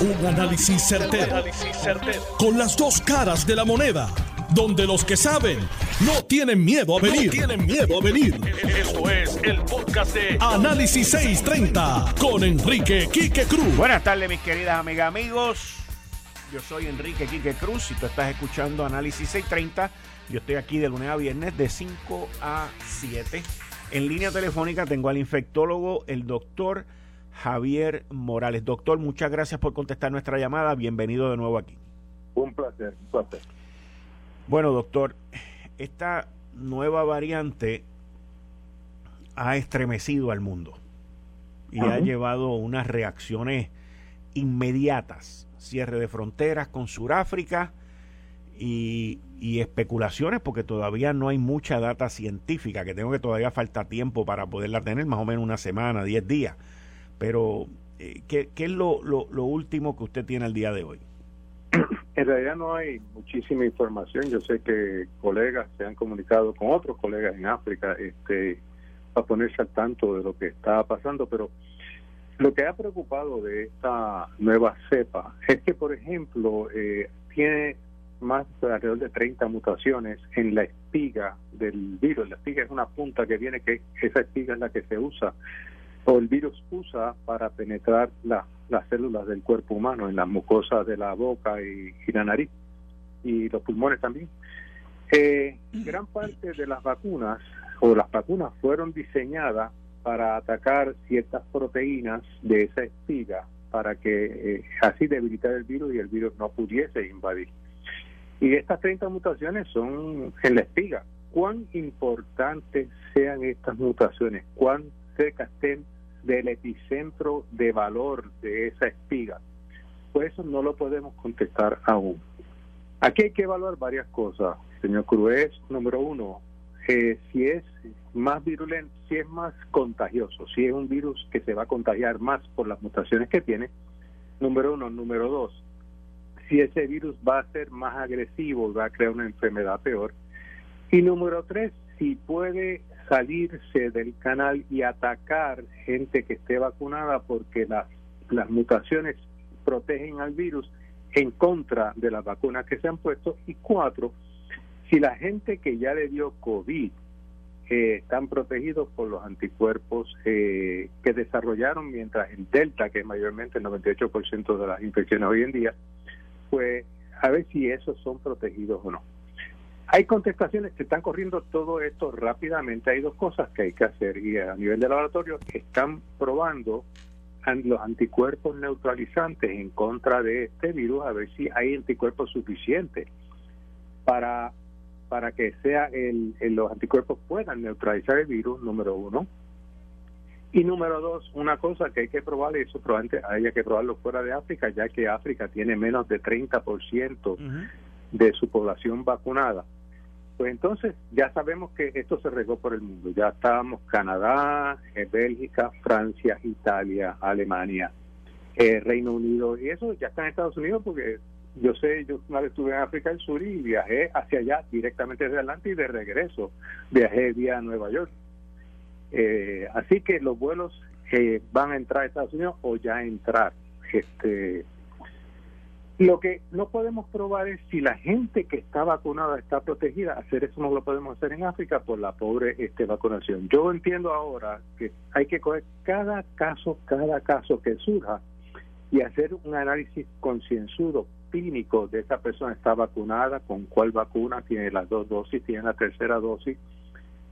Un análisis certero, Con las dos caras de la moneda. Donde los que saben no tienen miedo a venir. tienen miedo a venir. Esto es el podcast de Análisis 630 con Enrique Quique Cruz. Buenas tardes, mis queridas amigas, amigos. Yo soy Enrique Quique Cruz y tú estás escuchando Análisis 630. Yo estoy aquí de lunes a viernes de 5 a 7. En línea telefónica tengo al infectólogo, el doctor Javier Morales. Doctor, muchas gracias por contestar nuestra llamada. Bienvenido de nuevo aquí. Un placer, un placer. Bueno, doctor, esta nueva variante ha estremecido al mundo y ha llevado unas reacciones inmediatas. Cierre de fronteras con Sudáfrica y, y, especulaciones porque todavía no hay mucha data científica, que tengo que todavía falta tiempo para poderla tener, más o menos una semana, diez días. Pero, eh, ¿qué, es lo, lo, último que usted tiene al día de hoy? En realidad no hay muchísima información. Yo sé que colegas se han comunicado con otros colegas en África este, para ponerse al tanto de lo que está pasando, pero lo que ha preocupado de esta nueva cepa es que, por ejemplo, eh, tiene más de alrededor de 30 mutaciones en la espiga del virus. La espiga es una punta que viene, que esa espiga es la que se usa o el virus usa para penetrar las células del cuerpo humano en las mucosas de la boca y, la nariz y los pulmones también. Eh, gran parte de las vacunas o las vacunas fueron diseñadas para atacar ciertas proteínas de esa espiga para que eh, así debilitar el virus y el virus no pudiese invadir. Y estas 30 mutaciones son en la espiga. ¿Cuán importantes sean estas mutaciones? ¿Cuán cerca estén del epicentro de valor de esa espiga? Pues eso no lo podemos contestar aún. Aquí hay que evaluar varias cosas, señor Cruz. Número uno, eh, si es más virulento, si es más contagioso, si es un virus que se va a contagiar más por las mutaciones que tiene. Número uno. Número dos, si ese virus va a ser más agresivo, va a crear una enfermedad peor. Y número tres, si puede salirse del canal y atacar gente que esté vacunada porque las, las mutaciones protegen al virus en contra de las vacunas que se han puesto. Y cuatro, si la gente que ya le dio COVID eh, están protegidos por los anticuerpos eh, que desarrollaron mientras el Delta, que es mayormente el 98% de las infecciones hoy en día, pues a ver si esos son protegidos o no. Hay contestaciones que están corriendo todo esto rápidamente. Hay dos cosas que hay que hacer y a nivel de laboratorio están probando los anticuerpos neutralizantes en contra de este virus a ver si hay anticuerpos suficientes para para que sea el, los anticuerpos puedan neutralizar el virus número uno. Y número dos una cosa que hay que probar eso probablemente hay que probarlo fuera de África ya que África tiene menos de 30% de su población vacunada pues entonces ya sabemos que esto se regó por el mundo. Ya estábamos Canadá, eh, Bélgica, Francia, Italia, Alemania, eh, Reino Unido, y eso ya está en Estados Unidos porque yo sé, yo una vez estuve en África del Sur y viajé hacia allá directamente desde adelante y de regreso viajé vía Nueva York. Eh, así que los vuelos van a entrar a Estados Unidos o ya entrar. Este, lo que no podemos probar es si la gente que está vacunada está protegida. Hacer eso no lo podemos hacer en África por la pobre este, vacunación. Yo entiendo ahora que hay que coger cada caso, cada caso que surja y hacer un análisis concienzudo, clínico de esa persona está vacunada, con cuál vacuna, tiene las dos dosis, tiene la tercera dosis,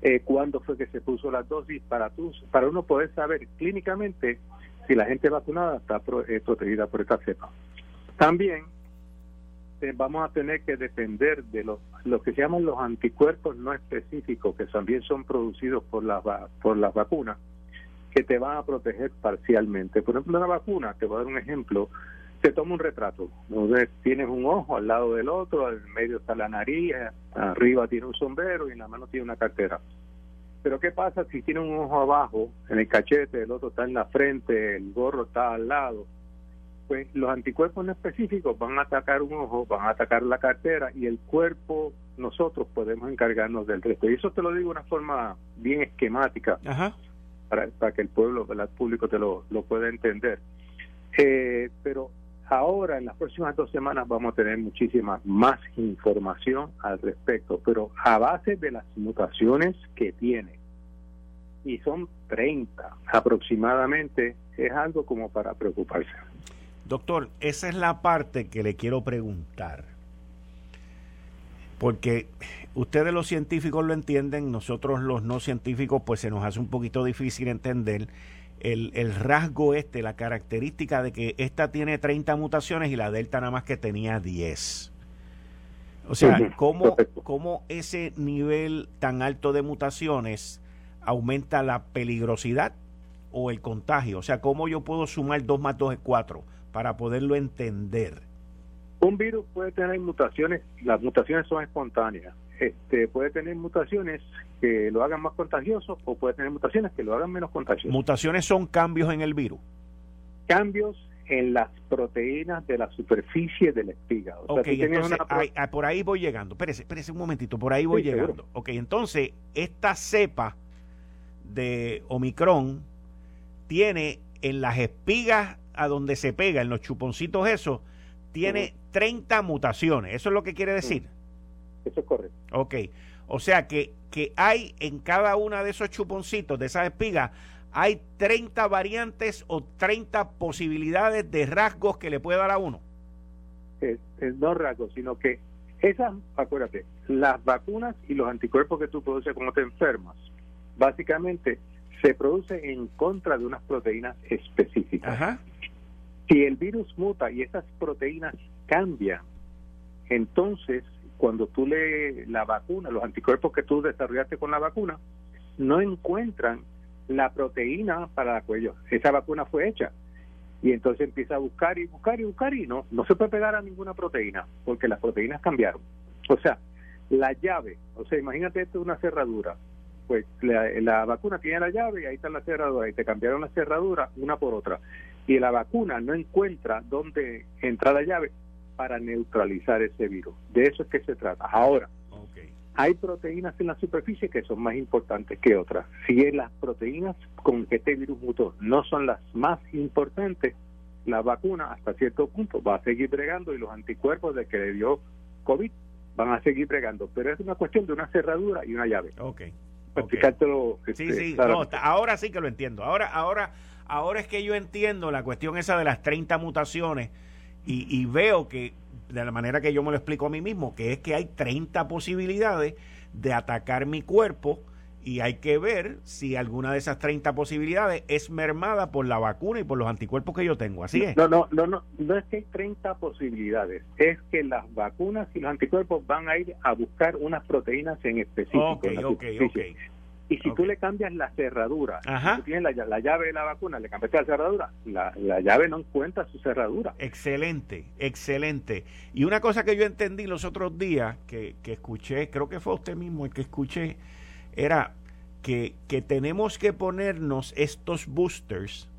eh, cuándo fue que se puso las dosis, para, para uno poder saber clínicamente si la gente vacunada está eh, protegida por esta cepa. También eh, vamos a tener que depender de lo que se llaman los anticuerpos no específicos, que también son producidos por las, por las vacunas, que te van a proteger parcialmente. Por ejemplo, una vacuna, te voy a dar un ejemplo, te toma un retrato, donde tienes un ojo al lado del otro, en medio está la nariz, arriba tiene un sombrero y en la mano tiene una cartera. Pero ¿qué pasa si tiene un ojo abajo, en el cachete, el otro está en la frente, el gorro está al lado? Pues los anticuerpos no específicos van a atacar un ojo, van a atacar la cartera y el cuerpo, nosotros podemos encargarnos del resto. Y eso te lo digo de una forma bien esquemática Para, para que el pueblo, el público te lo, lo pueda entender. Eh, pero ahora en las próximas dos semanas vamos a tener muchísima más información al respecto, pero a base de las mutaciones que tiene, y son 30 aproximadamente, es algo como para preocuparse. Doctor, esa es la parte que le quiero preguntar. Porque ustedes los científicos lo entienden, nosotros los no científicos pues se nos hace un poquito difícil entender el, el, rasgo este, la característica de que esta tiene 30 mutaciones y la delta nada más que tenía 10. O sea, ¿cómo, ¿cómo, ese nivel tan alto de mutaciones aumenta la peligrosidad o el contagio? O sea, ¿cómo yo puedo sumar 2 más 2 es 4 para poderlo entender? Un virus puede tener mutaciones, las mutaciones son espontáneas. Este, puede tener mutaciones que lo hagan más contagioso o puede tener mutaciones que lo hagan menos contagioso. ¿Mutaciones son cambios en el virus? Cambios en las proteínas de la superficie de la espiga. O entonces, por ahí voy llegando. Espérese, espérese un momentito, por ahí voy llegando. Ok, entonces, esta cepa de Omicron tiene en las espigas a donde se pega, en los chuponcitos esos, tiene 30 mutaciones. ¿Eso es lo que quiere decir? Eso es correcto. Ok. O sea que, que hay en cada una de esos chuponcitos, de esas espigas, hay 30 variantes o 30 posibilidades de rasgos que le puede dar a uno. no rasgos, sino que esas, acuérdate, las vacunas y los anticuerpos que tú produces cuando te enfermas, básicamente se producen en contra de unas proteínas específicas. Ajá. Si el virus muta y esas proteínas cambian, entonces cuando tú le la vacuna, los anticuerpos que tú desarrollaste con la vacuna, no encuentran la proteína para la cuello. Esa vacuna fue hecha. Y entonces empieza a buscar y buscar y buscar y no, no se puede pegar a ninguna proteína porque las proteínas cambiaron. O sea, la llave, o sea, imagínate esto una cerradura. Pues la, la vacuna tiene la llave y ahí está la cerradura y te cambiaron la cerradura una por otra y la vacuna no encuentra dónde entra la llave para neutralizar ese virus. De eso es que se trata. Ahora, hay proteínas en la superficie que son más importantes que otras. Si las proteínas con que este virus mutó no son las más importantes, la vacuna hasta cierto punto va a seguir bregando y los anticuerpos de que le dio COVID van a seguir bregando. Pero es una cuestión de una cerradura y una llave. Ok. sí, sí. ahora sí que lo entiendo. Ahora, ahora Ahora es que yo entiendo la cuestión esa de las 30 mutaciones y, veo que, de la manera que yo me lo explico a mí mismo, que es que hay 30 posibilidades de atacar mi cuerpo y hay que ver si alguna de esas 30 posibilidades es mermada por la vacuna y por los anticuerpos que yo tengo. Así es. No, no, no, no, no es que hay 30 posibilidades, es que las vacunas y los anticuerpos van a ir a buscar unas proteínas en específico. Ok, ok, ok. Y si tú le cambias la cerradura, si tú tienes la, llave de la vacuna, le cambiaste la cerradura, la, llave no encuentra su cerradura. Excelente, excelente. Y una cosa que yo entendí los otros días, que, que escuché, creo que fue usted mismo el que escuché, era que, que tenemos que ponernos estos boosters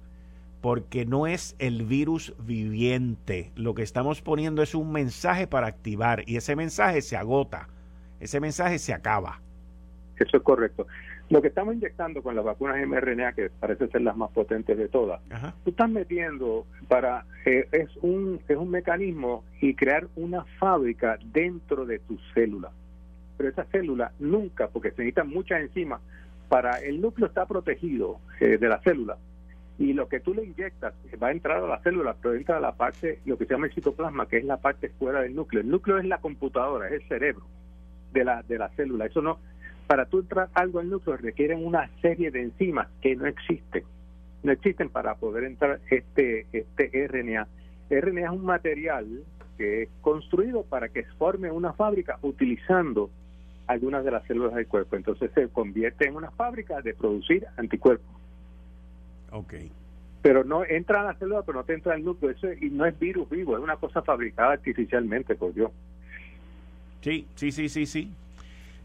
porque no es el virus viviente. Lo que estamos poniendo es un mensaje para activar y ese mensaje se agota, ese mensaje se acaba. Eso es correcto. Lo que estamos inyectando con las vacunas mRNA, que parece ser las más potentes de todas, tú estás metiendo para, eh, es, un, es un mecanismo y crear una fábrica dentro de tu célula. Pero esa célula nunca, porque se necesitan muchas enzimas, para el núcleo está protegido eh, de la célula. Y lo que tú le inyectas va a entrar a la célula, pero entra a la parte, lo que se llama el citoplasma, que es la parte fuera del núcleo. El núcleo es la computadora, es el cerebro de la, de la célula. Eso no, para tú entrar algo al núcleo requieren una serie de enzimas que no existen. No existen para poder entrar este, este RNA. RNA es un material que es construido para que forme una fábrica utilizando algunas de las células del cuerpo. Entonces se convierte en una fábrica de producir anticuerpos. Ok. Pero no entra a la célula, pero no te entra al núcleo. Eso y no es virus vivo, es una cosa fabricada artificialmente por Dios. Sí, sí, sí, sí, sí.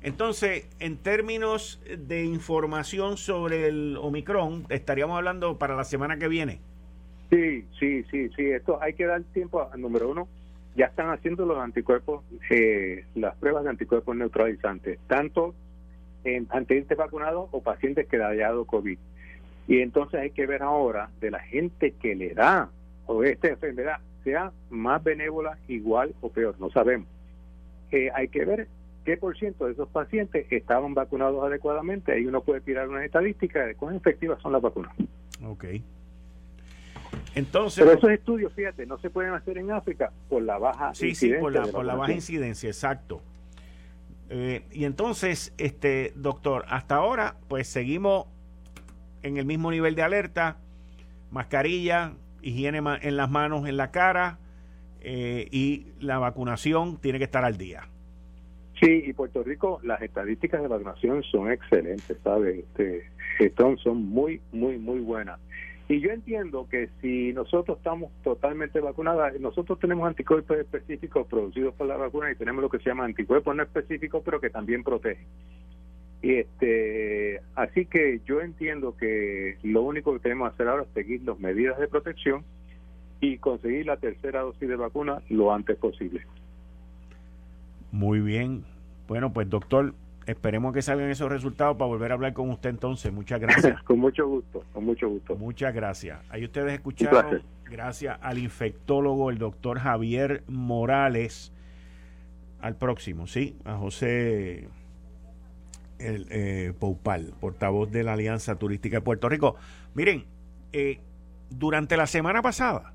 Entonces, en términos de información sobre el Omicron, estaríamos hablando para la semana que viene. Sí, sí, sí, sí. Esto hay que dar tiempo a, número uno. Ya están haciendo los anticuerpos, eh, las pruebas de anticuerpos neutralizantes, tanto en pacientes vacunados o pacientes que le haya dado COVID. Y entonces hay que ver ahora de la gente que le da o esta enfermedad, sea más benévola, igual o peor, no sabemos. Eh, hay que ver qué por ciento de esos pacientes estaban vacunados adecuadamente. Ahí uno puede tirar una estadística de cuán efectivas son las vacunas. Ok. Entonces, Pero esos estudios, fíjate, no se pueden hacer en África por la baja incidencia. Sí, por la, por la baja incidencia, exacto. Eh, y entonces, este doctor, hasta ahora, pues seguimos en el mismo nivel de alerta, mascarilla, higiene en las manos, en la cara, eh, y la vacunación tiene que estar al día. Sí, y Puerto Rico, las estadísticas de vacunación son excelentes, ¿sabes? Este, son muy, muy, muy buenas. Y yo entiendo que si nosotros estamos totalmente vacunados, nosotros tenemos anticuerpos específicos producidos por la vacuna y tenemos lo que se llama anticuerpos no específicos, pero que también protegen. Y este, así que yo entiendo que lo único que tenemos que hacer ahora es seguir las medidas de protección y conseguir la tercera dosis de vacuna lo antes posible. Muy bien. Bueno, pues doctor, Esperemos que salgan esos resultados para volver a hablar con usted entonces. Muchas gracias. con mucho gusto, con mucho gusto. Muchas gracias. Ahí ustedes escucharon, gracias al infectólogo, el doctor Javier Morales. Al próximo, ¿sí? A José el, eh, Poupal, portavoz de la Alianza Turística de Puerto Rico. Miren, eh, durante la semana pasada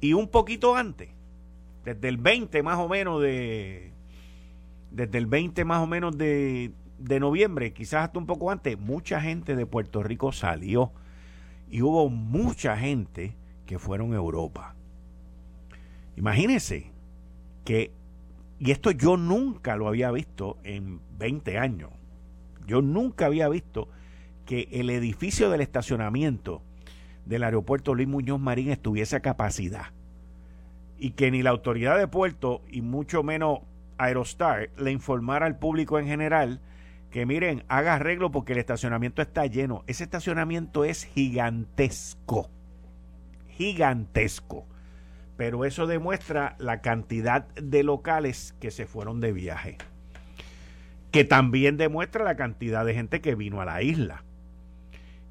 y un poquito antes, desde el 20 más o menos de desde el 20 más o menos de, noviembre, quizás hasta un poco antes, mucha gente de Puerto Rico salió y hubo mucha gente que fueron a Europa. Imagínense que, y esto yo nunca lo había visto en 20 años, yo nunca había visto que el edificio del estacionamiento del aeropuerto Luis Muñoz Marín estuviese a capacidad y que ni la autoridad de puerto y mucho menos Aerostar le informara al público en general que miren, haga arreglo porque el estacionamiento está lleno. Ese estacionamiento es gigantesco. Gigantesco. Pero eso demuestra la cantidad de locales que se fueron de viaje. Que también demuestra la cantidad de gente que vino a la isla.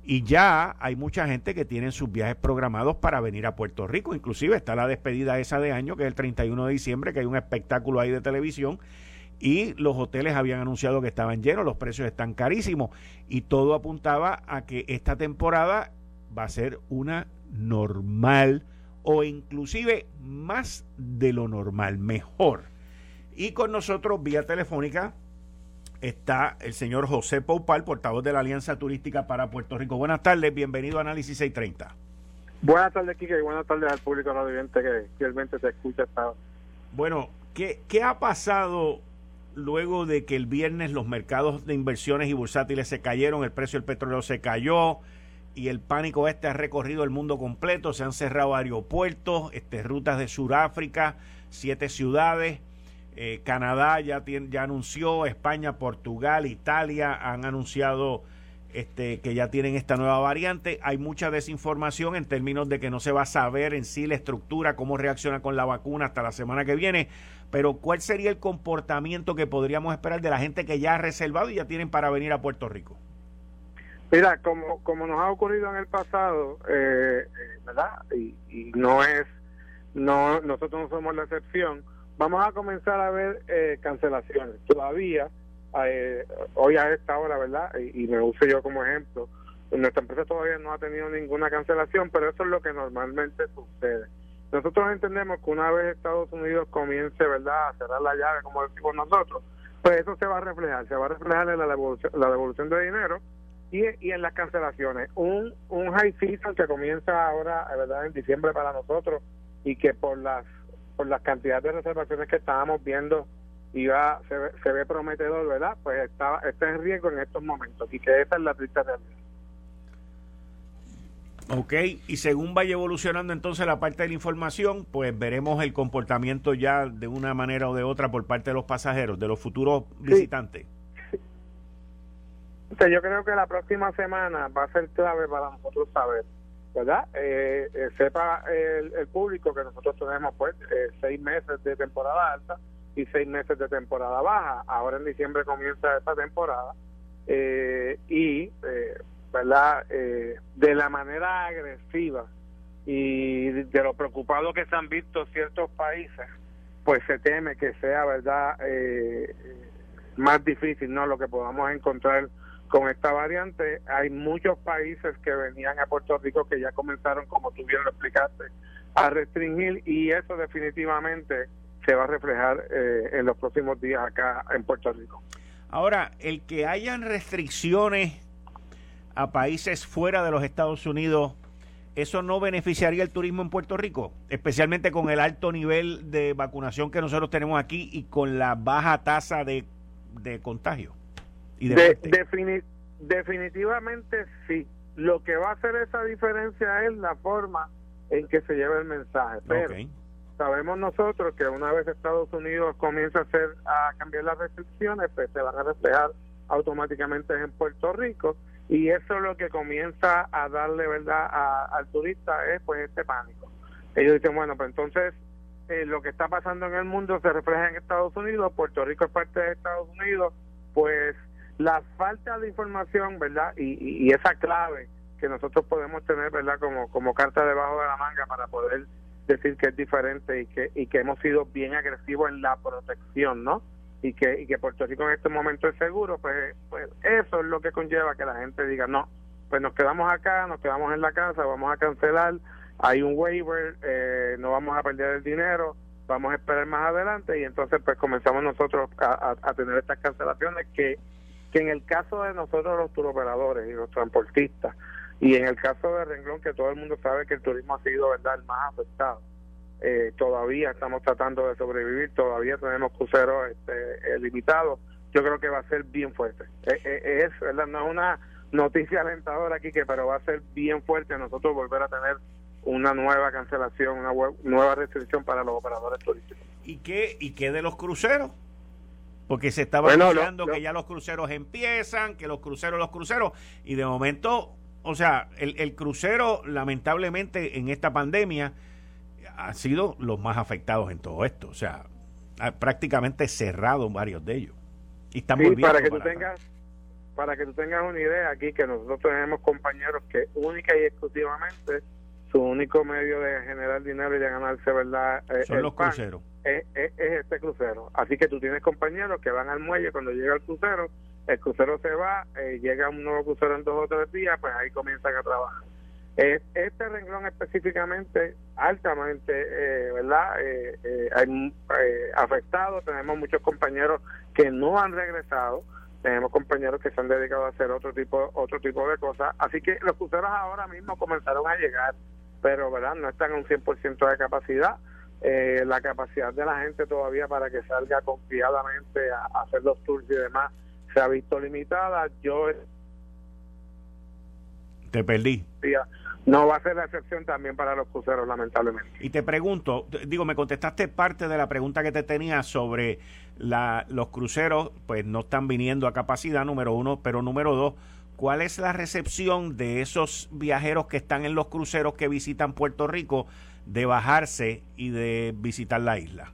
Y ya hay mucha gente que tiene sus viajes programados para venir a Puerto Rico. Inclusive está la despedida esa de año, que es el 31 de diciembre, que hay un espectáculo ahí de televisión. Y los hoteles habían anunciado que estaban llenos, los precios están carísimos. Y todo apuntaba a que esta temporada va a ser una normal o inclusive más de lo normal, mejor. Y con nosotros vía telefónica está el señor José Poupal, portavoz de la Alianza Turística para Puerto Rico. Buenas tardes, bienvenido a Análisis 630. Buenas tardes, Kike, y buenas tardes al público radiante que fielmente se escucha esta Bueno, ¿qué, ¿qué ha pasado luego de que el viernes los mercados de inversiones y bursátiles se cayeron, el precio del petróleo se cayó y el pánico este ha recorrido el mundo completo, se han cerrado aeropuertos, este, rutas de Sudáfrica, siete ciudades eh, Canadá ya, ya anunció, España, Portugal, Italia han anunciado este, que ya tienen esta nueva variante. Hay mucha desinformación en términos de que no se va a saber en sí la estructura, cómo reacciona con la vacuna hasta la semana que viene. Pero ¿cuál sería el comportamiento que podríamos esperar de la gente que ya ha reservado y ya tienen para venir a Puerto Rico? Mira, como, como nos ha ocurrido en el pasado, eh, eh, ¿verdad? Y, y no es, no, nosotros no somos la excepción vamos a comenzar a ver eh, cancelaciones. Todavía, eh, hoy a esta hora, ¿verdad? Y, me uso yo como ejemplo, nuestra empresa todavía no ha tenido ninguna cancelación, pero eso es lo que normalmente sucede. Nosotros entendemos que una vez Estados Unidos comience, ¿verdad?, a cerrar la llave, como decimos nosotros, pues eso se va a reflejar, se va a reflejar en la devolución, de dinero y, y en las cancelaciones. Un, un high season que comienza ahora, ¿verdad?, en diciembre para nosotros y que por las por las cantidades de reservaciones que estábamos viendo iba se ve, se ve prometedor, ¿verdad? Pues estaba está en riesgo en estos momentos y que esa es la triste realidad. Ok, y según vaya evolucionando entonces la parte de la información, pues veremos el comportamiento ya de una manera o de otra por parte de los pasajeros, de los futuros visitantes. yo creo que la próxima semana va a ser clave para nosotros saber ¿verdad? Eh, eh, sepa el, público que nosotros tenemos pues eh, seis meses de temporada alta y seis meses de temporada baja. Ahora en diciembre comienza esta temporada y, ¿verdad? de la manera agresiva y de lo preocupado que se han visto ciertos países, pues se teme que sea, ¿verdad?, eh, más difícil, ¿no?, lo que podamos encontrar con esta variante. Hay muchos países que venían a Puerto Rico que ya comenzaron, como tú bien lo explicaste, a restringir y eso definitivamente se va a reflejar eh, en los próximos días acá en Puerto Rico. Ahora, el que hayan restricciones a países fuera de los Estados Unidos, ¿eso no beneficiaría el turismo en Puerto Rico? Especialmente con el alto nivel de vacunación que nosotros tenemos aquí y con la baja tasa de, contagio. Y de, definitivamente sí. Lo que va a hacer esa diferencia es la forma en que se lleva el mensaje. Pero sabemos nosotros que una vez Estados Unidos comienza a hacer a cambiar las restricciones, pues se van a reflejar automáticamente en Puerto Rico y eso es lo que comienza a darle verdad al turista es pues este pánico. Ellos dicen, bueno, pues entonces eh, lo que está pasando en el mundo se refleja en Estados Unidos, Puerto Rico es parte de Estados Unidos, pues la falta de información, ¿verdad? Y, y esa clave que nosotros podemos tener, ¿verdad? Como, como carta debajo de la manga para poder decir que es diferente y que, y que hemos sido bien agresivos en la protección, ¿no? Y que, y que Puerto Rico en este momento es seguro, pues, pues eso es lo que conlleva que la gente diga, no, pues nos quedamos acá, nos quedamos en la casa, vamos a cancelar, hay un waiver, eh, no vamos a perder el dinero, vamos a esperar más adelante y entonces pues comenzamos nosotros a, a, tener estas cancelaciones que, que en el caso de nosotros los turoperadores y los transportistas, y en el caso de Renglón, que todo el mundo sabe que el turismo ha sido verdad el más afectado, eh, todavía estamos tratando de sobrevivir, todavía tenemos cruceros este, eh, limitados. Yo creo que va a ser bien fuerte. Eh, es verdad, no es una noticia alentadora aquí, que pero va a ser bien fuerte nosotros volver a tener una nueva cancelación, una nueva restricción para los operadores turísticos. ¿Y qué, y qué de los cruceros? Porque se estaba bueno, que ya los cruceros empiezan, que los cruceros, los cruceros, y de momento o sea, el, el crucero, lamentablemente, en esta pandemia, ha sido los más afectados en todo esto. O sea, ha prácticamente cerrado varios de ellos. Y están sí, para que tú tengas para que tú tengas una idea aquí que nosotros tenemos compañeros que única y exclusivamente su único medio de generar dinero y de ganarse verdad eh, son los cruceros. es, es, este crucero. Así que tú tienes compañeros que van al muelle cuando llega el crucero el crucero se va, eh, llega un nuevo crucero en dos o tres días, pues ahí comienzan a trabajar. este renglón específicamente, altamente, eh, ¿verdad? Eh, eh hay afectado, tenemos muchos compañeros que no han regresado, tenemos compañeros que se han dedicado a hacer otro tipo, otro tipo de cosas, así que los cruceros ahora mismo comenzaron a llegar, pero ¿verdad? No están a un 100% de capacidad. la capacidad de la gente todavía para que salga confiadamente a hacer los tours y demás se ha visto limitada. Yo te perdí. No va a ser la excepción también para los cruceros, lamentablemente. Y te pregunto, digo, me contestaste parte de la pregunta que te tenía sobre la, los cruceros, pues no están viniendo a capacidad, número uno, pero número dos, ¿cuál es la recepción de esos viajeros que están en los cruceros que visitan Puerto Rico de bajarse y de visitar la isla?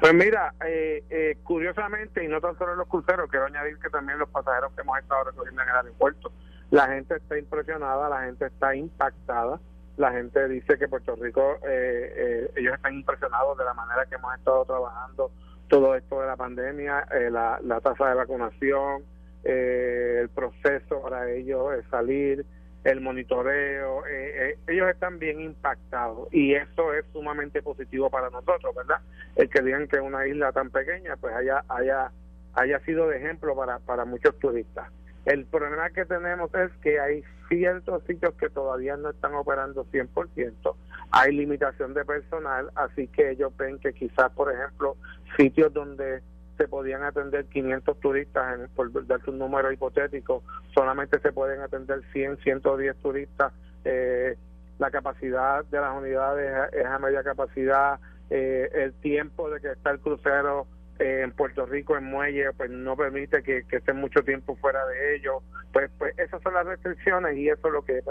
Pues mira, eh, eh, curiosamente, y no tan solo los cruceros, quiero añadir que también los pasajeros que hemos estado recogiendo en el aeropuerto, la gente está impresionada, la gente está impactada, la gente dice que Puerto Rico, eh, ellos están impresionados de la manera que hemos estado trabajando todo esto de la pandemia, la, la tasa de vacunación, el proceso para ellos salir, el monitoreo, eh, eh, ellos están bien impactados y eso es sumamente positivo para nosotros, ¿verdad? El que digan que una isla tan pequeña pues haya, haya, haya sido de ejemplo para, para muchos turistas. El problema que tenemos es que hay ciertos sitios que todavía no están operando 100%, hay limitación de personal, así que ellos ven que quizás, por ejemplo, sitios donde se podían atender 500 turistas, en, por darte un número hipotético, solamente se pueden atender 100, 110 turistas. Eh, la capacidad de las unidades es a media capacidad. Eh, el tiempo de que está el crucero eh, en Puerto Rico en muelle pues no permite que, que estén mucho tiempo fuera de ellos. Pues, pues esas son las restricciones y eso es lo que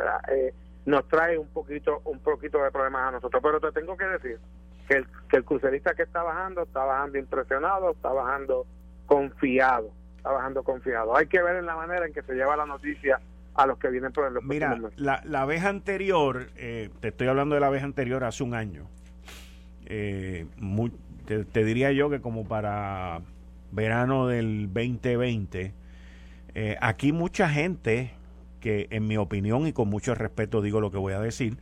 nos trae un poquito un poquito de problemas a nosotros. Pero te tengo que decir que el, que el crucerista que está bajando está bajando impresionado, está bajando confiado, está bajando confiado. Hay que ver en la manera en que se lleva la noticia a los que vienen por el Mira, la, la vez anterior, eh, te estoy hablando de la vez anterior hace un año, eh, te, diría yo que como para verano del 2020, eh, aquí mucha gente que en mi opinión y con mucho respeto digo lo que voy a decir,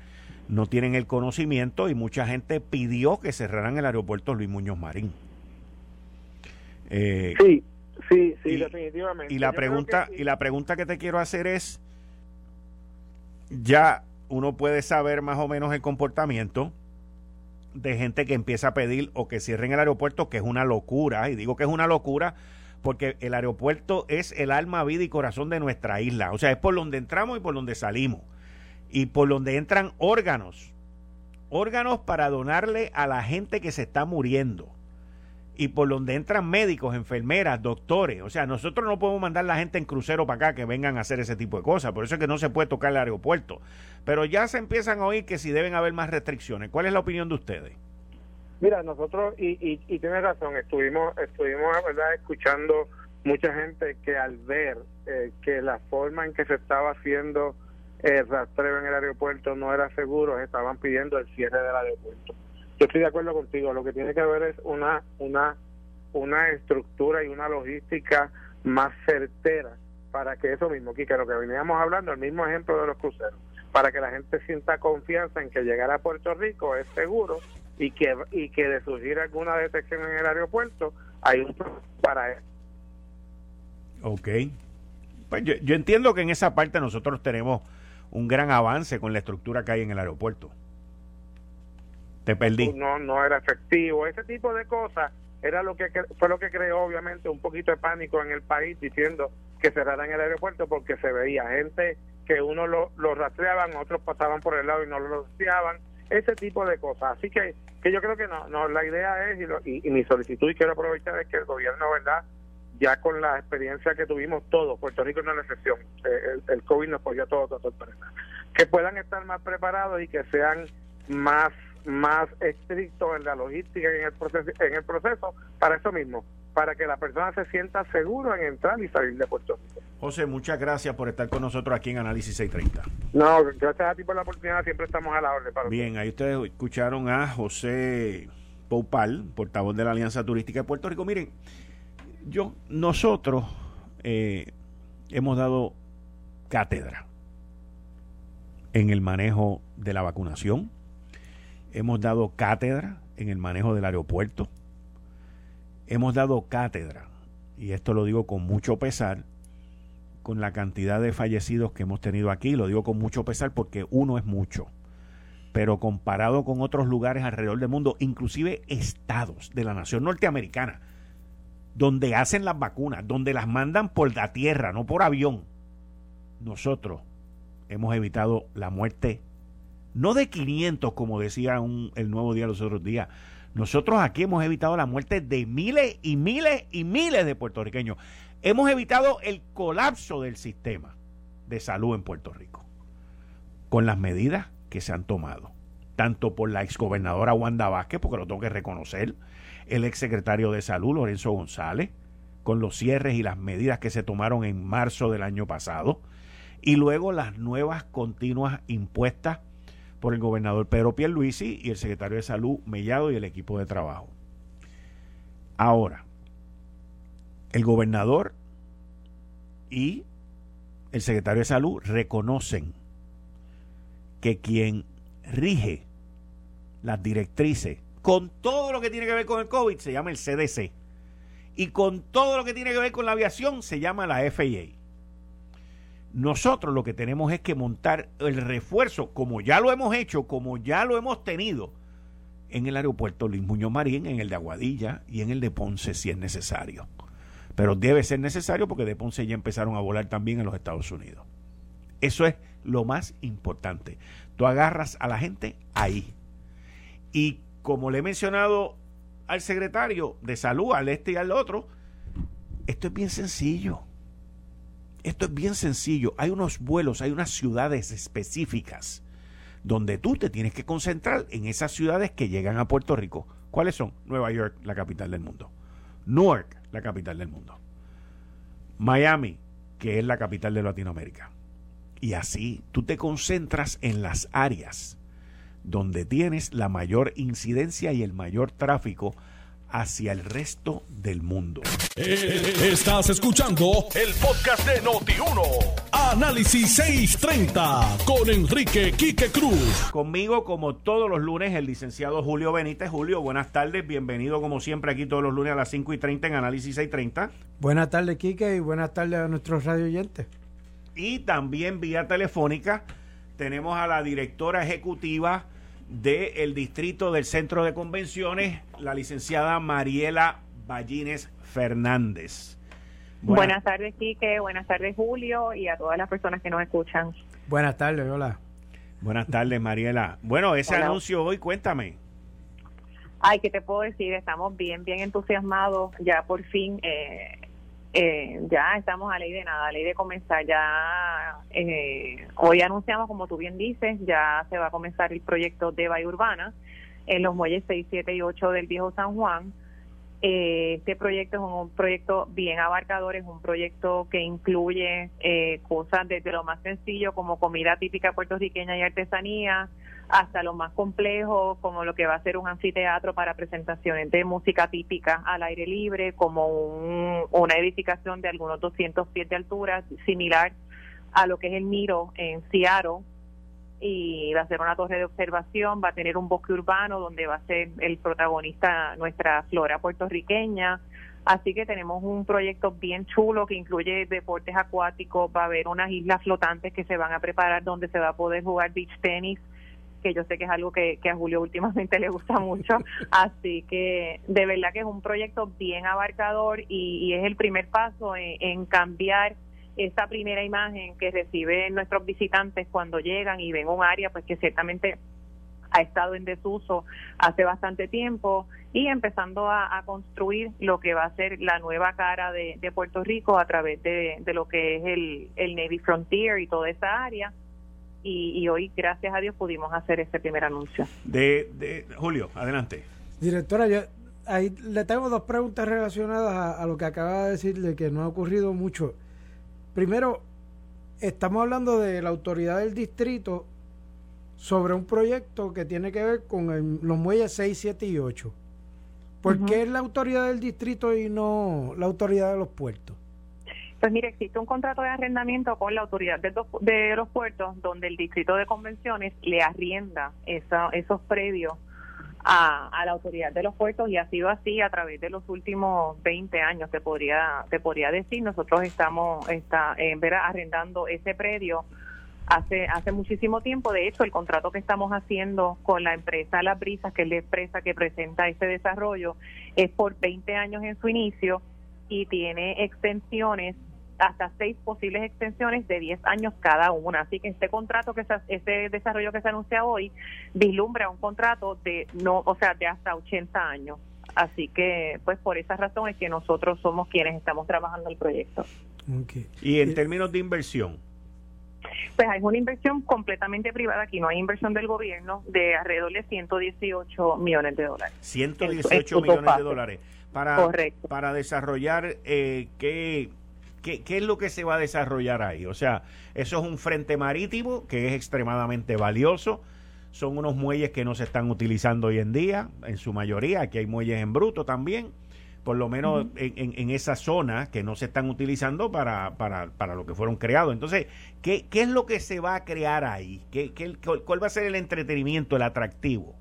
no tienen el conocimiento y mucha gente pidió que cerraran el aeropuerto Luis Muñoz Marín. Eh, sí, sí, sí, definitivamente. Y la pregunta y la pregunta que te quiero hacer es ya uno puede saber más o menos el comportamiento de gente que empieza a pedir o que cierren el aeropuerto, que es una locura, y digo que es una locura porque el aeropuerto es el alma, vida y corazón de nuestra isla, o sea, es por donde entramos y por donde salimos, y por donde entran órganos, órganos para donarle a la gente que se está muriendo y por donde entran médicos, enfermeras, doctores. O sea, nosotros no podemos mandar la gente en crucero para acá que vengan a hacer ese tipo de cosas. Por eso es que no se puede tocar el aeropuerto. Pero ya se empiezan a oír que si deben haber más restricciones. ¿Cuál es la opinión de ustedes? Mira, nosotros, y, y, y tienes razón, estuvimos, estuvimos ¿verdad? escuchando mucha gente que al ver eh, que la forma en que se estaba haciendo el rastreo en el aeropuerto no era seguro, estaban pidiendo el cierre del aeropuerto. Yo estoy de acuerdo contigo, lo que tiene que haber es una, una, una estructura y una logística más certera para que eso mismo, Kika, lo que veníamos hablando, el mismo ejemplo de los cruceros, para que la gente sienta confianza en que llegar a Puerto Rico es seguro y que y que de surgir alguna detección en el aeropuerto hay un para eso. Ok. Pues yo, yo entiendo que en esa parte nosotros tenemos un gran avance con la estructura que hay en el aeropuerto. Te perdí. No, no era efectivo. Ese tipo de cosas era lo que fue lo que creó obviamente un poquito de pánico en el país diciendo que cerraran el aeropuerto porque se veía gente que uno lo, lo rastreaban, otros pasaban por el lado y no lo rastreaban, ese tipo de cosas. Así que que yo creo que no, no la idea es y, mi solicitud y quiero aprovechar es que el gobierno, ¿verdad? Ya con la experiencia que tuvimos todos, Puerto Rico no es la excepción, eh, el, el COVID nos cogió a todos, todos, que puedan estar más preparados y que sean más más estricto en la logística y en el proceso, en el proceso para eso mismo, para que la persona se sienta seguro en entrar y salir de Puerto Rico. José, muchas gracias por estar con nosotros aquí en Análisis 630. No, gracias a ti por la oportunidad, siempre estamos a la orden. Para Bien, ahí ustedes escucharon a José Poupal, portavoz de la Alianza Turística de Puerto Rico. Miren, yo, nosotros eh, hemos dado cátedra en el manejo de la vacunación, hemos dado cátedra en el manejo del aeropuerto, hemos dado cátedra, y esto lo digo con mucho pesar, con la cantidad de fallecidos que hemos tenido aquí, lo digo con mucho pesar porque uno es mucho, pero comparado con otros lugares alrededor del mundo, inclusive estados de la nación norteamericana, donde hacen las vacunas, donde las mandan por la tierra, no por avión, nosotros hemos evitado la muerte no de 500 como decía el nuevo día los otros días. Nosotros aquí hemos evitado la muerte de miles y miles y miles de puertorriqueños. Hemos evitado el colapso del sistema de salud en Puerto Rico con las medidas que se han tomado, tanto por la exgobernadora Wanda Vázquez, porque lo tengo que reconocer, el exsecretario de Salud Lorenzo González, con los cierres y las medidas que se tomaron en marzo del año pasado, y luego las nuevas continuas impuestas por el gobernador Pedro Pierluisi y el secretario de Salud Mellado y el equipo de trabajo. Ahora, el gobernador y el secretario de Salud reconocen que quien rige las directrices con todo lo que tiene que ver con el COVID se llama el CDC y con todo lo que tiene que ver con la aviación se llama la FAA. Nosotros lo que tenemos es que montar el refuerzo, como ya lo hemos hecho, como ya lo hemos tenido en el aeropuerto Luis Muñoz Marín, en el de Aguadilla y en el de Ponce si es necesario. Pero debe ser necesario porque de Ponce ya empezaron a volar también en los Estados Unidos. Eso es lo más importante. Tú agarras a la gente ahí. Y como le he mencionado al secretario de salud, al este y al otro, esto es bien sencillo esto es bien sencillo. Hay unos vuelos, hay unas ciudades específicas donde tú te tienes que concentrar en esas ciudades que llegan a Puerto Rico. ¿Cuáles son? Nueva York, la capital del mundo. Newark, la capital del mundo. Miami, que es la capital de Latinoamérica. Y así tú te concentras en las áreas donde tienes la mayor incidencia y el mayor tráfico hacia el resto del mundo. Eh, estás escuchando el podcast de Noti1. Análisis 630 con Enrique Quique Cruz. Conmigo, como todos los lunes, el licenciado Julio Benítez. Julio, buenas tardes. Bienvenido, como siempre, aquí todos los lunes a las 5 y 30 en Análisis 630. Buenas tardes, Quique, y buenas tardes a nuestros radio oyentes. Y también vía telefónica tenemos a la directora ejecutiva del Distrito del Centro de Convenciones, la licenciada Mariela Ballines Fernández. Buenas, tardes, Quique. Buenas tardes, Julio, y a todas las personas que nos escuchan. Buenas tardes, hola. Buenas tardes, Mariela. Bueno, ese anuncio hoy, cuéntame. Ay, ¿qué te puedo decir? Estamos bien, bien entusiasmados. Ya por fin eh, eh, ya estamos a ley de nada, a ley de comenzar. Ya eh, hoy anunciamos, como tú bien dices, ya se va a comenzar el proyecto de Bahía Urbana en los muelles 6, 7 y 8 del Viejo San Juan. Eh, este proyecto es un, proyecto bien abarcador, es un proyecto que incluye eh, cosas desde lo más sencillo como comida típica puertorriqueña y artesanía, hasta lo más complejo, como lo que va a ser un anfiteatro para presentaciones de música típica al aire libre, como una edificación de algunos 200 pies de altura, similar a lo que es el Miro en Seattle, y va a ser una torre de observación, va a tener un bosque urbano donde va a ser el protagonista nuestra flora puertorriqueña. Así que tenemos un proyecto bien chulo que incluye deportes acuáticos, va a haber unas islas flotantes que se van a preparar donde se va a poder jugar beach tenis que yo sé que es algo que, a Julio últimamente le gusta mucho. Así que de verdad que es un proyecto bien abarcador y, es el primer paso en, cambiar esa primera imagen que reciben nuestros visitantes cuando llegan y ven un área pues que ciertamente ha estado en desuso hace bastante tiempo y empezando a, construir lo que va a ser la nueva cara de, Puerto Rico a través de, lo que es el, el Navy Frontier y toda esa área y, hoy, gracias a Dios, pudimos hacer ese primer anuncio. De, de Julio, adelante. Directora, yo ahí le tengo dos preguntas relacionadas a, lo que acaba de decir de que no ha ocurrido mucho. Primero, estamos hablando de la autoridad del distrito sobre un proyecto que tiene que ver con los muelles 6, 7 y 8. ¿Por qué es la autoridad del distrito y no la autoridad de los puertos? Pues mire, existe un contrato de arrendamiento con la autoridad de, los puertos donde el distrito de convenciones le arrienda esos predios a, la autoridad de los puertos y ha sido así a través de los últimos 20 años, te podría, te podría decir. Nosotros estamos está, en ver, arrendando ese predio hace hace muchísimo tiempo. De hecho, el contrato que estamos haciendo con la empresa Las Brisas, que es la empresa que presenta este desarrollo, es por 20 años en su inicio y tiene extensiones hasta seis posibles extensiones de 10 años cada una. Así que este contrato, que se, este desarrollo que se anuncia hoy, vislumbra un contrato de no, o sea, de hasta 80 años. Así que, pues por esa razón es que nosotros somos quienes estamos trabajando el proyecto. Y en términos de inversión. Pues hay una inversión completamente privada, aquí no hay inversión del gobierno de alrededor de 118 millones de dólares. 118 millones de dólares. Para, para desarrollar eh, qué ¿Qué, es lo que se va a desarrollar ahí? O sea, eso es un frente marítimo que es extremadamente valioso. Son unos muelles que no se están utilizando hoy en día, en su mayoría. Aquí hay muelles en bruto también, por lo menos en, esa zona que no se están utilizando para, para, para lo que fueron creados. Entonces, ¿qué, ¿qué, es lo que se va a crear ahí? ¿Qué, qué, ¿Cuál va a ser el entretenimiento, el atractivo?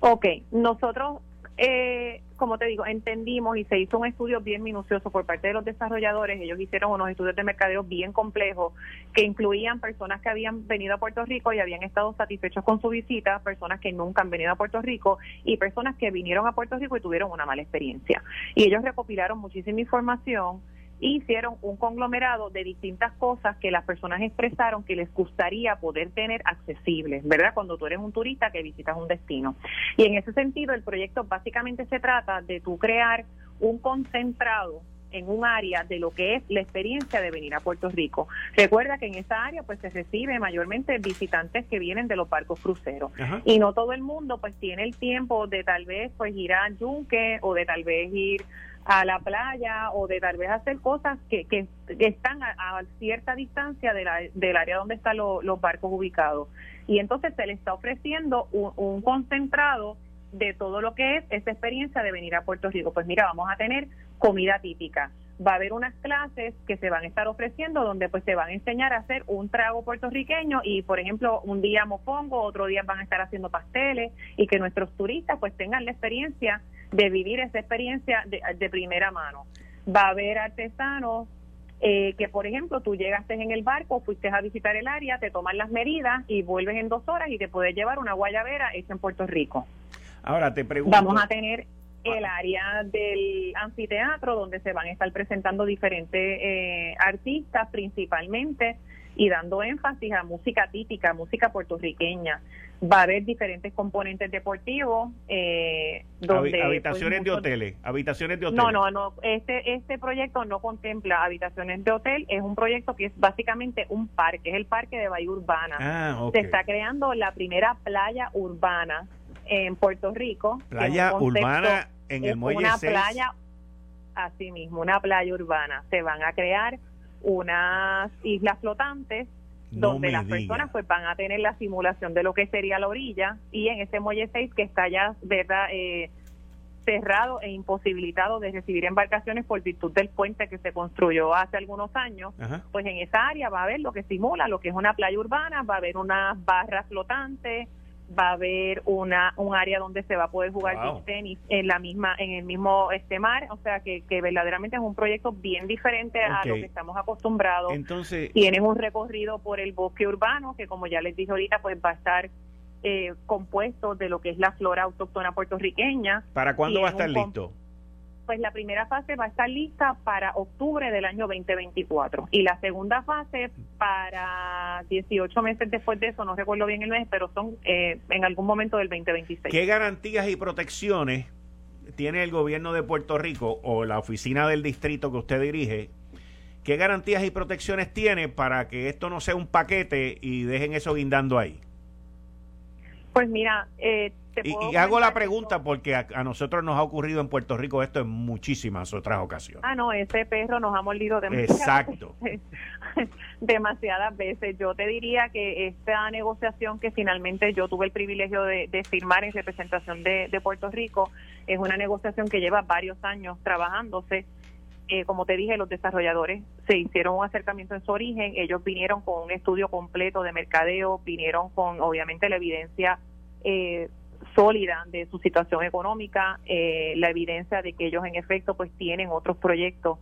Ok, nosotros eh, como te digo, entendimos y se hizo un estudio bien minucioso por parte de los desarrolladores. Ellos hicieron unos estudios de mercadeo bien complejos que incluían personas que habían venido a Puerto Rico y habían estado satisfechos con su visita, personas que nunca han venido a Puerto Rico y personas que vinieron a Puerto Rico y tuvieron una mala experiencia. Y ellos recopilaron muchísima información hicieron un conglomerado de distintas cosas que las personas expresaron que les gustaría poder tener accesibles, ¿verdad? Cuando tú eres un turista que visitas un destino. Y en ese sentido, el proyecto básicamente se trata de tú crear un concentrado en un área de lo que es la experiencia de venir a Puerto Rico. Recuerda que en esa área pues se recibe mayormente visitantes que vienen de los barcos cruceros y no todo el mundo pues tiene el tiempo de tal vez pues ir a Yunque o de tal vez ir a la playa o de tal vez hacer cosas que, que, están a, cierta distancia de la, del área donde están los barcos ubicados. Y entonces se le está ofreciendo un, un concentrado de todo lo que es esa experiencia de venir a Puerto Rico. Pues mira, vamos a tener comida típica, va a haber unas clases que se van a estar ofreciendo donde pues se van a enseñar a hacer un trago puertorriqueño y por ejemplo un día mofongo, otro día van a estar haciendo pasteles y que nuestros turistas pues tengan la experiencia de vivir esa experiencia de, primera mano. Va a haber artesanos eh, que por ejemplo tú llegaste en el barco, fuiste a visitar el área, te toman las medidas y vuelves en dos horas y te puedes llevar una guayabera hecha en Puerto Rico. Ahora te pregunto. Vamos a tener el área del anfiteatro donde se van a estar presentando diferentes eh, artistas principalmente y dando énfasis a música típica, música puertorriqueña. Va a haber diferentes componentes deportivos. Eh, donde, pues, habitaciones de hoteles, habitaciones de hotel. No, no, no. Este, este proyecto no contempla habitaciones de hotel. Es un proyecto que es básicamente un parque, es el parque de Bahía Urbana. Ah, Se está creando la primera playa urbana en Puerto Rico. Playa urbana en el muelle una playa, así mismo, una playa urbana. Se van a crear unas islas flotantes donde las personas pues van a tener la simulación de lo que sería la orilla y en ese muelle 6 que está ya verdad eh, cerrado e imposibilitado de recibir embarcaciones por virtud del puente que se construyó hace algunos años, pues en esa área va a haber lo que simula lo que es una playa urbana, va a haber unas barras flotantes, va a haber una un área donde se va a poder jugar tenis en la misma en el mismo este mar. O sea que, que verdaderamente es un proyecto bien diferente a lo que estamos acostumbrados. Entonces tienen un recorrido por el bosque urbano que como ya les dije ahorita pues va a estar eh, compuesto de lo que es la flora autóctona puertorriqueña. Para cuándo va a estar listo pues la primera fase va a estar lista para octubre del año 2024 y la segunda fase para 18 meses después de eso, no recuerdo bien el mes, pero son eh, en algún momento del 2026. ¿Qué garantías y protecciones tiene el gobierno de Puerto Rico o la oficina del distrito que usted dirige? ¿Qué garantías y protecciones tiene para que esto no sea un paquete y dejen eso guindando ahí? Pues mira, eh, y, hago la pregunta porque a, nosotros nos ha ocurrido en Puerto Rico esto en muchísimas otras ocasiones. Ah, no, ese perro nos ha mordido demasiadas Exacto. Veces, demasiadas veces. Yo te diría que esta negociación que finalmente yo tuve el privilegio de, firmar en representación de, Puerto Rico es una negociación que lleva varios años trabajándose. Eh, como te dije, los desarrolladores se hicieron un acercamiento en su origen, ellos vinieron con un estudio completo de mercadeo, vinieron con obviamente la evidencia eh, sólida de su situación económica, eh, la evidencia de que ellos en efecto pues tienen otros proyectos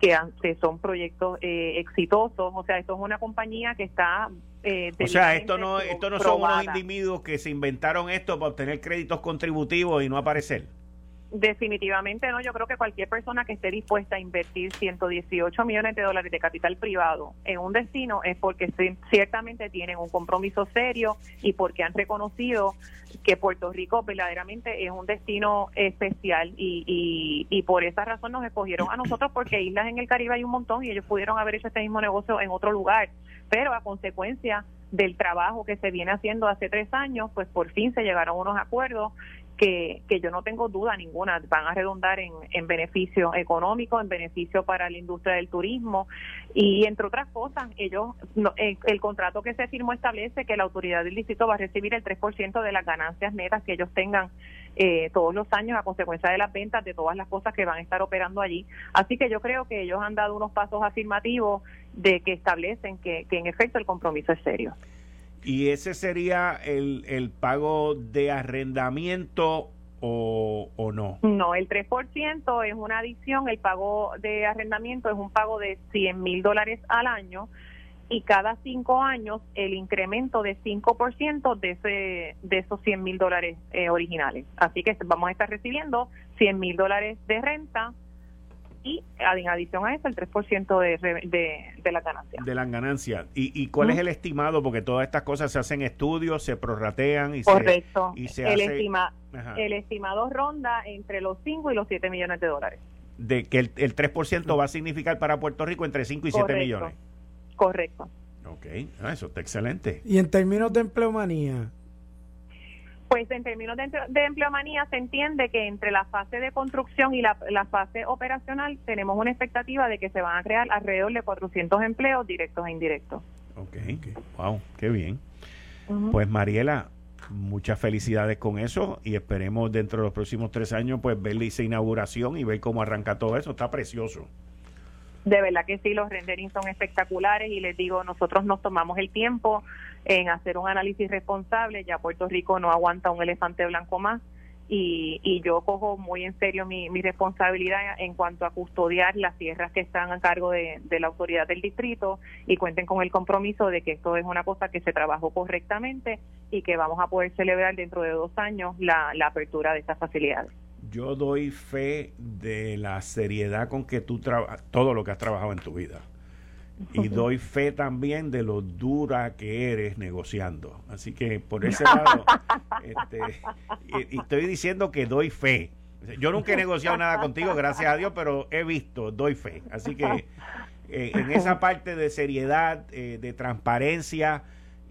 que, son proyectos eh, exitosos, o sea, esto es una compañía que está eh, o sea, esto no, esto no son unos individuos que se inventaron esto para obtener créditos contributivos y no aparecer. Definitivamente no, yo creo que cualquier persona que esté dispuesta a invertir 118 millones de dólares de capital privado en un destino es porque ciertamente tienen un compromiso serio y porque han reconocido que Puerto Rico verdaderamente es un destino especial y, y, por esa razón nos escogieron a nosotros porque islas en el Caribe hay un montón y ellos pudieron haber hecho este mismo negocio en otro lugar, pero a consecuencia del trabajo que se viene haciendo hace tres años, pues por fin se llegaron a unos acuerdos que, que yo no tengo duda ninguna, van a redundar en, en beneficio económico, en beneficio para la industria del turismo y entre otras cosas, ellos el, contrato que se firmó establece que la autoridad del distrito va a recibir el 3% de las ganancias netas que ellos tengan eh, todos los años a consecuencia de las ventas de todas las cosas que van a estar operando allí. Así que yo creo que ellos han dado unos pasos afirmativos de que establecen que, que en efecto el compromiso es serio. ¿Y ese sería el, el pago de arrendamiento o, o, no? No, el 3% es una adición, el pago de arrendamiento es un pago de 100 mil dólares al año y cada cinco años el incremento de 5% de, ese, de esos 100 mil dólares eh, originales. Así que vamos a estar recibiendo 100 mil dólares de renta y en adición a eso el 3% de, de, de la ganancia. De las ganancias. ¿Y, y cuál es el estimado? Porque todas estas cosas se hacen estudios, se prorratean y Correcto. Se, y se el, hace... estima, el estimado ronda entre los 5 y los 7 millones de dólares. De que el, el 3% va a significar para Puerto Rico entre 5 y 7 millones. Correcto. Ok, ah, eso está excelente. Y en términos de empleomanía, Pues en términos de, de, empleomanía se entiende que entre la fase de construcción y la, fase operacional tenemos una expectativa de que se van a crear alrededor de 400 empleos directos e indirectos. Ok, wow, qué bien. Pues Mariela, muchas felicidades con eso y esperemos dentro de los próximos tres años pues ver esa inauguración y ver cómo arranca todo eso. Está precioso. De verdad que sí, los renderings son espectaculares y les digo, nosotros nos tomamos el tiempo en hacer un análisis responsable, ya Puerto Rico no aguanta un elefante blanco más y, y yo cojo muy en serio mi, mi responsabilidad en cuanto a custodiar las tierras que están a cargo de, de la autoridad del distrito y cuenten con el compromiso de que esto es una cosa que se trabajó correctamente y que vamos a poder celebrar dentro de dos años la, la apertura de estas facilidades yo doy fe de la seriedad con que tú trabajas, todo lo que has trabajado en tu vida. Y doy fe también de lo dura que eres negociando. Así que por ese lado, este, y, estoy diciendo que doy fe. Yo nunca he negociado nada contigo, gracias a Dios, pero he visto, doy fe. Así que eh, en esa parte de seriedad, eh, de transparencia,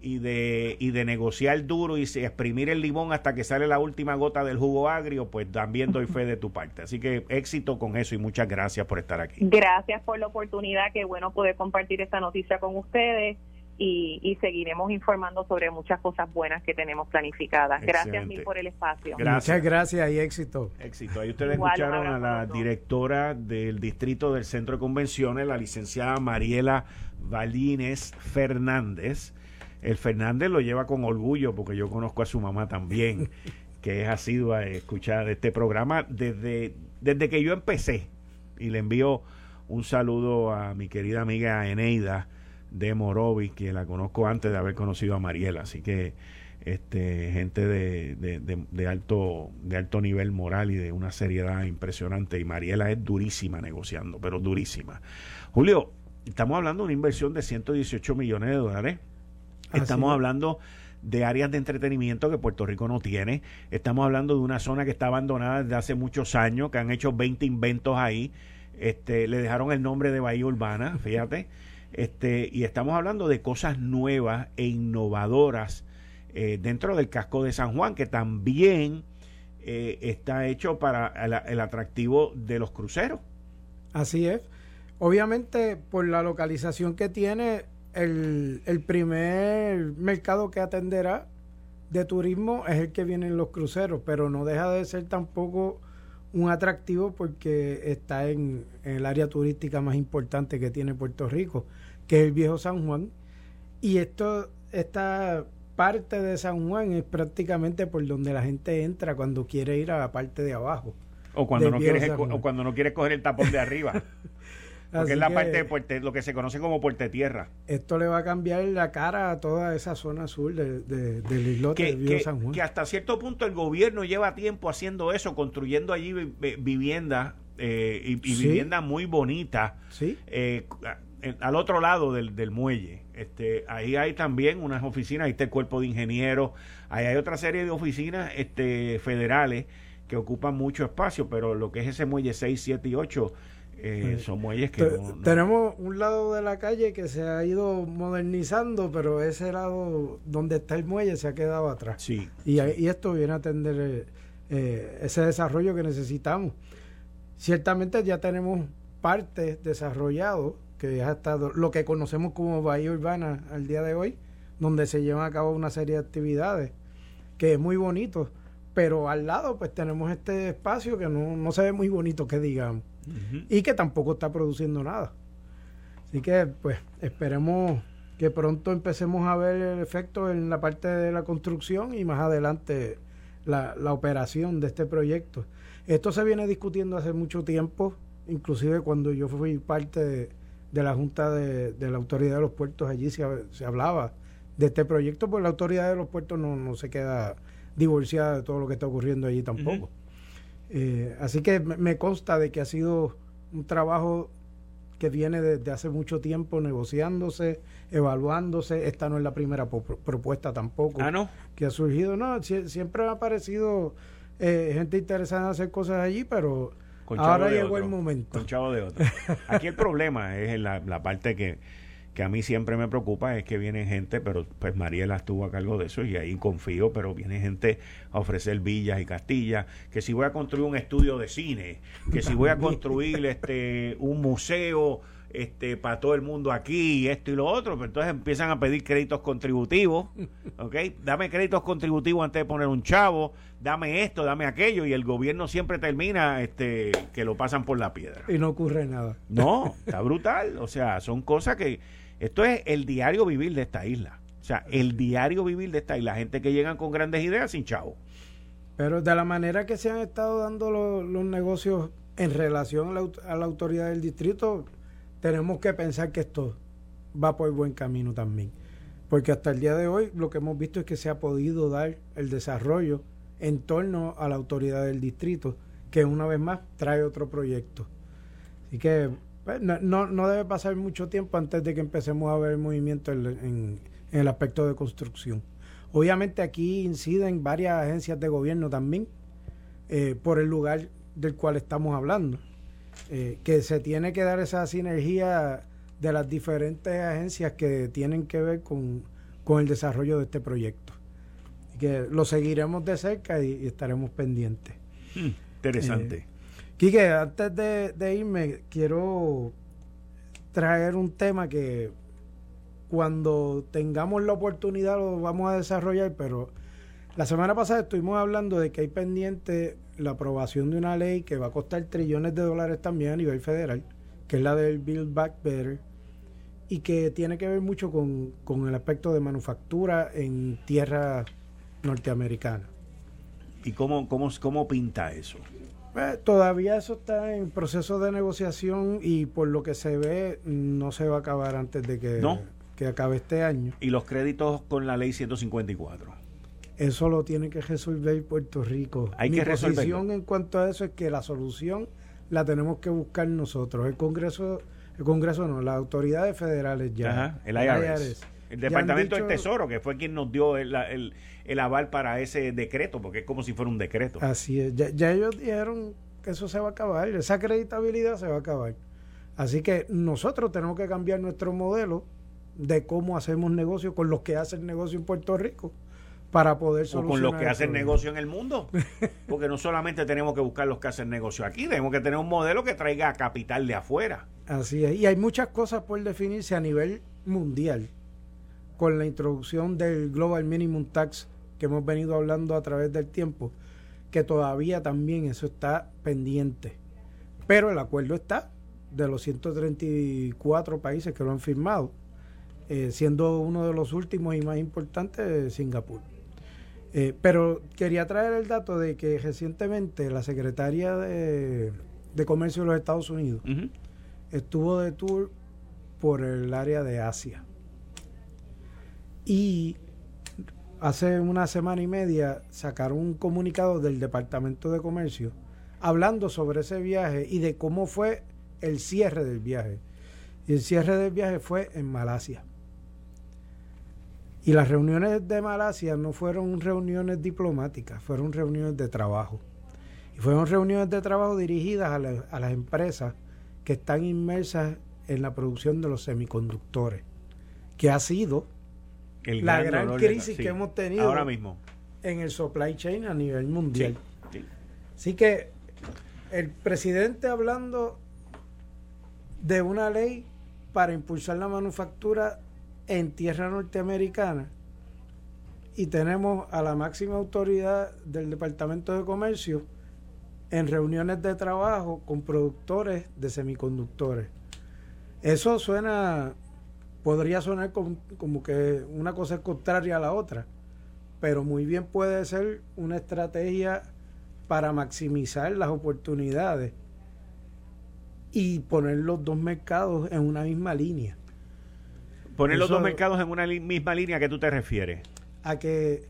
y de, y de negociar duro y exprimir el limón hasta que sale la última gota del jugo agrio, pues también doy fe de tu parte. Así que éxito con eso y muchas gracias por estar aquí. Gracias por la oportunidad, qué bueno poder compartir esta noticia con ustedes. Y, seguiremos informando sobre muchas cosas buenas que tenemos planificadas. Gracias mil por el espacio. Muchas gracias y éxito. Éxito. Ahí ustedes escucharon a la directora del Distrito del Centro de Convenciones, la licenciada Mariela Balines Fernández el Fernández lo lleva con orgullo porque yo conozco a su mamá también, que es asidua a escuchar este programa desde, desde que yo empecé. Y le envío un saludo a mi querida amiga Eneida de Morovis, que la conozco antes de haber conocido a Mariela. Así que este gente de, de, alto de alto nivel moral y de una seriedad impresionante y Mariela es durísima negociando pero durísima Julio estamos hablando de una inversión de 118 millones de dólares Estamos hablando de áreas de entretenimiento que Puerto Rico no tiene. Estamos hablando de una zona que está abandonada desde hace muchos años, que han hecho 20 inventos ahí. Este, le dejaron el nombre de Bahía Urbana, fíjate. Este, y estamos hablando de cosas nuevas e innovadoras eh, dentro del casco de San Juan, que también eh, está hecho para el atractivo de los cruceros. Así es. Obviamente, por la localización que tiene, el, el primer mercado que atenderá de turismo es el que vienen los cruceros, pero no deja de ser tampoco un atractivo porque está en, el área turística más importante que tiene Puerto Rico, que es el viejo San Juan. Y esto, esta parte de San Juan es prácticamente por donde la gente entra cuando quiere ir a la parte de abajo. O cuando, no quieres, o cuando no quieres coger el tapón de arriba. Porque es la parte de puerte, lo que se conoce como puerta tierra. Esto le va a cambiar la cara a toda esa zona sur de, del islote que, de San Juan. Que hasta cierto punto el gobierno lleva tiempo haciendo eso, construyendo allí viviendas eh, y, viviendas muy bonitas. ¿Sí? Eh, al otro lado del, del, muelle. Este, ahí hay también unas oficinas, ahí está el cuerpo de ingenieros, ahí hay otra serie de oficinas este, federales que ocupan mucho espacio, pero lo que es ese muelle 6, 7 y 8 eh, son muelles que tenemos un lado de la calle que se ha ido modernizando pero ese lado donde está el muelle se ha quedado atrás. Sí, y, y esto viene a atender eh, eh, ese desarrollo que necesitamos. Ciertamente ya tenemos partes desarrollados que ya ha estado lo que conocemos como bahía urbana al día de hoy donde se llevan a cabo una serie de actividades que es muy bonito pero al lado pues tenemos este espacio que no, no se ve muy bonito que digamos y que tampoco está produciendo nada. Así que, pues, esperemos que pronto empecemos a ver el efecto en la parte de la construcción y más adelante la, la operación de este proyecto. Esto se viene discutiendo hace mucho tiempo, inclusive cuando yo fui parte de, la Junta de, la Autoridad de los Puertos, allí se, se, hablaba de este proyecto, pues la Autoridad de los Puertos no, no se queda divorciada de todo lo que está ocurriendo allí tampoco. Eh, así que me consta de que ha sido un trabajo que viene desde hace mucho tiempo negociándose, evaluándose. Esta no es la primera propuesta tampoco ah, que ha surgido. No, siempre ha aparecido eh, gente interesada en hacer cosas allí, pero ahora llegó el momento. Con chavo de otro. Aquí el problema es la, la parte que, que a mí siempre me preocupa es que viene gente, pero pues Mariela estuvo a cargo de eso y ahí confío, pero viene gente a ofrecer villas y castillas, que si voy a construir un estudio de cine, que si voy a construir este un museo este para todo el mundo aquí, esto y lo otro, pero pues entonces empiezan a pedir créditos contributivos, ¿ok? Dame créditos contributivos antes de poner un chavo, dame esto, dame aquello, y el gobierno siempre termina este que lo pasan por la piedra. Y no ocurre nada. No, está brutal, o sea, son cosas que esto es el diario vivir de esta isla. O sea, el diario vivir de esta isla. Gente que llegan con grandes ideas sin chavo. Pero de la manera que se han estado dando los, negocios en relación a la, autoridad del distrito, tenemos que pensar que esto va por buen camino también. Porque hasta el día de hoy lo que hemos visto es que se ha podido dar el desarrollo en torno a la autoridad del distrito, que una vez más trae otro proyecto. Así que pues, no, no, debe pasar mucho tiempo antes de que empecemos a ver movimiento en, el aspecto de construcción. Obviamente aquí inciden varias agencias de gobierno también eh, por el lugar del cual estamos hablando, eh, que se tiene que dar esa sinergia de las diferentes agencias que tienen que ver con, el desarrollo de este proyecto. Y que lo seguiremos de cerca y, estaremos pendientes. Hmm, interesante. Eh, Quique, antes de, irme, quiero traer un tema que cuando tengamos la oportunidad lo vamos a desarrollar, pero la semana pasada estuvimos hablando de que hay pendiente la aprobación de una ley que va a costar trillones de dólares también a nivel federal, que es la del Build Back Better, y que tiene que ver mucho con, con el aspecto de manufactura en tierra norteamericana. ¿Y cómo, cómo, cómo pinta eso? Eh, todavía eso está en proceso de negociación y por lo que se ve no se va a acabar antes de que, que acabe este año. ¿Y los créditos con la ley 154? Eso lo tiene que resolver Puerto Rico. Hay Mi que posición en cuanto a eso es que la solución la tenemos que buscar nosotros. El Congreso, el Congreso no, las autoridades federales ya. el IRS. El, Departamento del Tesoro, que fue quien nos dio el el aval para ese decreto, porque es como si fuera un decreto. Así es, ya, ellos dijeron que eso se va a acabar, esa acreditabilidad se va a acabar. Así que nosotros tenemos que cambiar nuestro modelo de cómo hacemos negocio con los que hacen negocio en Puerto Rico para poder solucionar. O con los que hacen negocio en el mundo. Porque no solamente tenemos que buscar los que hacen negocio aquí, tenemos que tener un modelo que traiga capital de afuera. Así es. Y hay muchas cosas por definirse a nivel mundial con la introducción del Global Minimum Tax que hemos venido hablando a través del tiempo, que todavía también eso está pendiente. Pero el acuerdo está de los 134 países que lo han firmado, eh, siendo uno de los últimos y más importantes Singapur. Eh, pero quería traer el dato de que recientemente la secretaria de, Comercio de los Estados Unidos estuvo de tour por el área de Asia. Y hace una semana y media sacaron un comunicado del Departamento de Comercio hablando sobre ese viaje y de cómo fue el cierre del viaje. Y el cierre del viaje fue en Malasia. Y las reuniones de Malasia no fueron reuniones diplomáticas, fueron reuniones de trabajo. Y fueron reuniones de trabajo dirigidas a, a las empresas que están inmersas en la producción de los semiconductores, que ha sido la gran, crisis que hemos tenido ahora mismo en el supply chain a nivel mundial. Así que el presidente hablando de una ley para impulsar la manufactura en tierra norteamericana y tenemos a la máxima autoridad del Departamento de Comercio en reuniones de trabajo con productores de semiconductores. Eso suena podría sonar como, que una cosa es contraria a la otra, pero muy bien puede ser una estrategia para maximizar las oportunidades y poner los dos mercados en una misma línea. Poner los dos mercados en una misma línea, ¿a qué tú te refieres? A que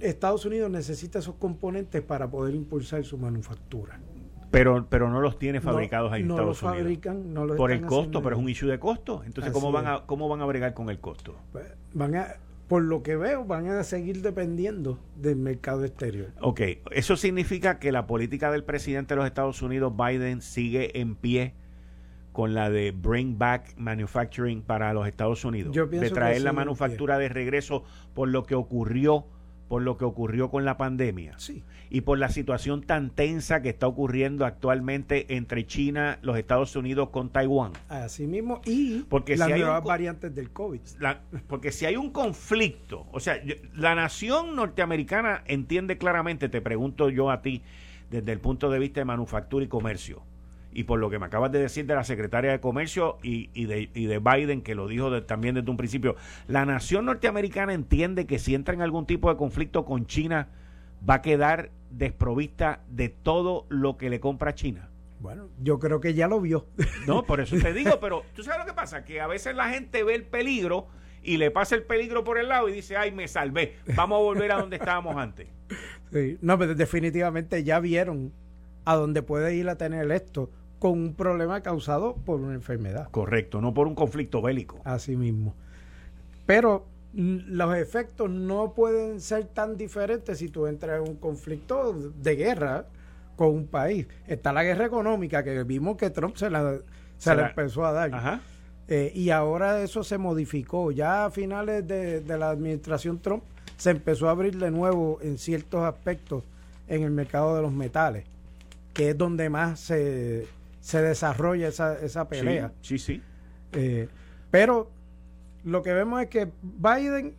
Estados Unidos necesita esos componentes para poder impulsar su manufactura. Pero, pero no los tiene fabricados ahí en no Estados los fabrican, No los Por el costo, pero es un issue de costo. Entonces, ¿cómo van, a, ¿cómo van a bregar con el costo? Pues, van a, por lo que veo, van a seguir dependiendo del mercado exterior. Ok, eso significa que la política del presidente de los Estados Unidos, Biden, sigue en pie con la de Bring Back Manufacturing para los Estados Unidos. Yo de traer la manufactura de regreso por lo que ocurrió por lo que ocurrió con la pandemia Sí. y por la situación tan tensa que está ocurriendo actualmente entre China, los Estados Unidos con Taiwán. Así mismo. Y Porque las si hay nuevas variantes del COVID. La- porque si hay un conflicto, o sea, la nación norteamericana entiende claramente, te pregunto yo a ti, desde el punto de vista de manufactura y comercio, y por lo que me acabas de decir de la secretaria de Comercio y, y de, y de Biden, que lo dijo de- también desde un principio, la nación norteamericana entiende que si entra en algún tipo de conflicto con China, va a quedar desprovista de todo lo que le compra China. Bueno, yo creo que ya lo vio. No, por eso te digo, pero tú sabes lo que pasa, que a veces la gente ve el peligro y le pasa el peligro por el lado y dice, ay, me salvé, vamos a volver a donde estábamos antes. Sí. No, pero definitivamente ya vieron a dónde puede ir a tener esto con un problema causado por una enfermedad. Correcto, no por un conflicto bélico. Así mismo. Pero mm, los efectos no pueden ser tan diferentes si tú entras en un conflicto de guerra con un país. Está la guerra económica que vimos que Trump se la, se Se la la- empezó a dar. Ajá. Eh, y ahora eso se modificó. Ya a finales de, de la administración Trump se empezó a abrir de nuevo en ciertos aspectos en el mercado de los metales, que es donde más se, se desarrolla esa, esa pelea. Sí, sí, sí. Eh, pero lo que vemos es que Biden,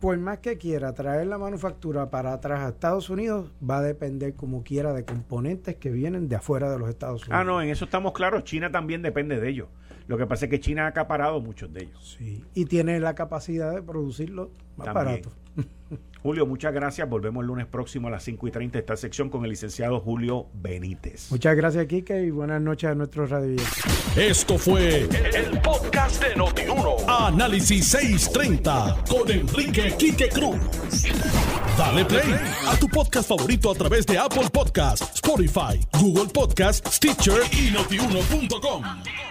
por más que quiera traer la manufactura para atrás a Estados Unidos, va a depender como quiera de componentes que vienen de afuera de los Estados Unidos. Ah, no, en eso estamos claros, China también depende de ellos. Lo que pasa es que China ha acaparado muchos de ellos. Sí, y tiene la capacidad de producirlo más También. barato. Julio, muchas gracias. Volvemos el lunes próximo a las 5 y 30 esta sección con el licenciado Julio Benítez. Muchas gracias, Kike, y buenas noches a nuestros radio Esto fue el podcast de Notiuno. Análisis 630 con Enrique Quique Cruz. Dale play a tu podcast favorito a través de Apple Podcasts, Spotify, Google Podcasts, Stitcher y notiuno.com.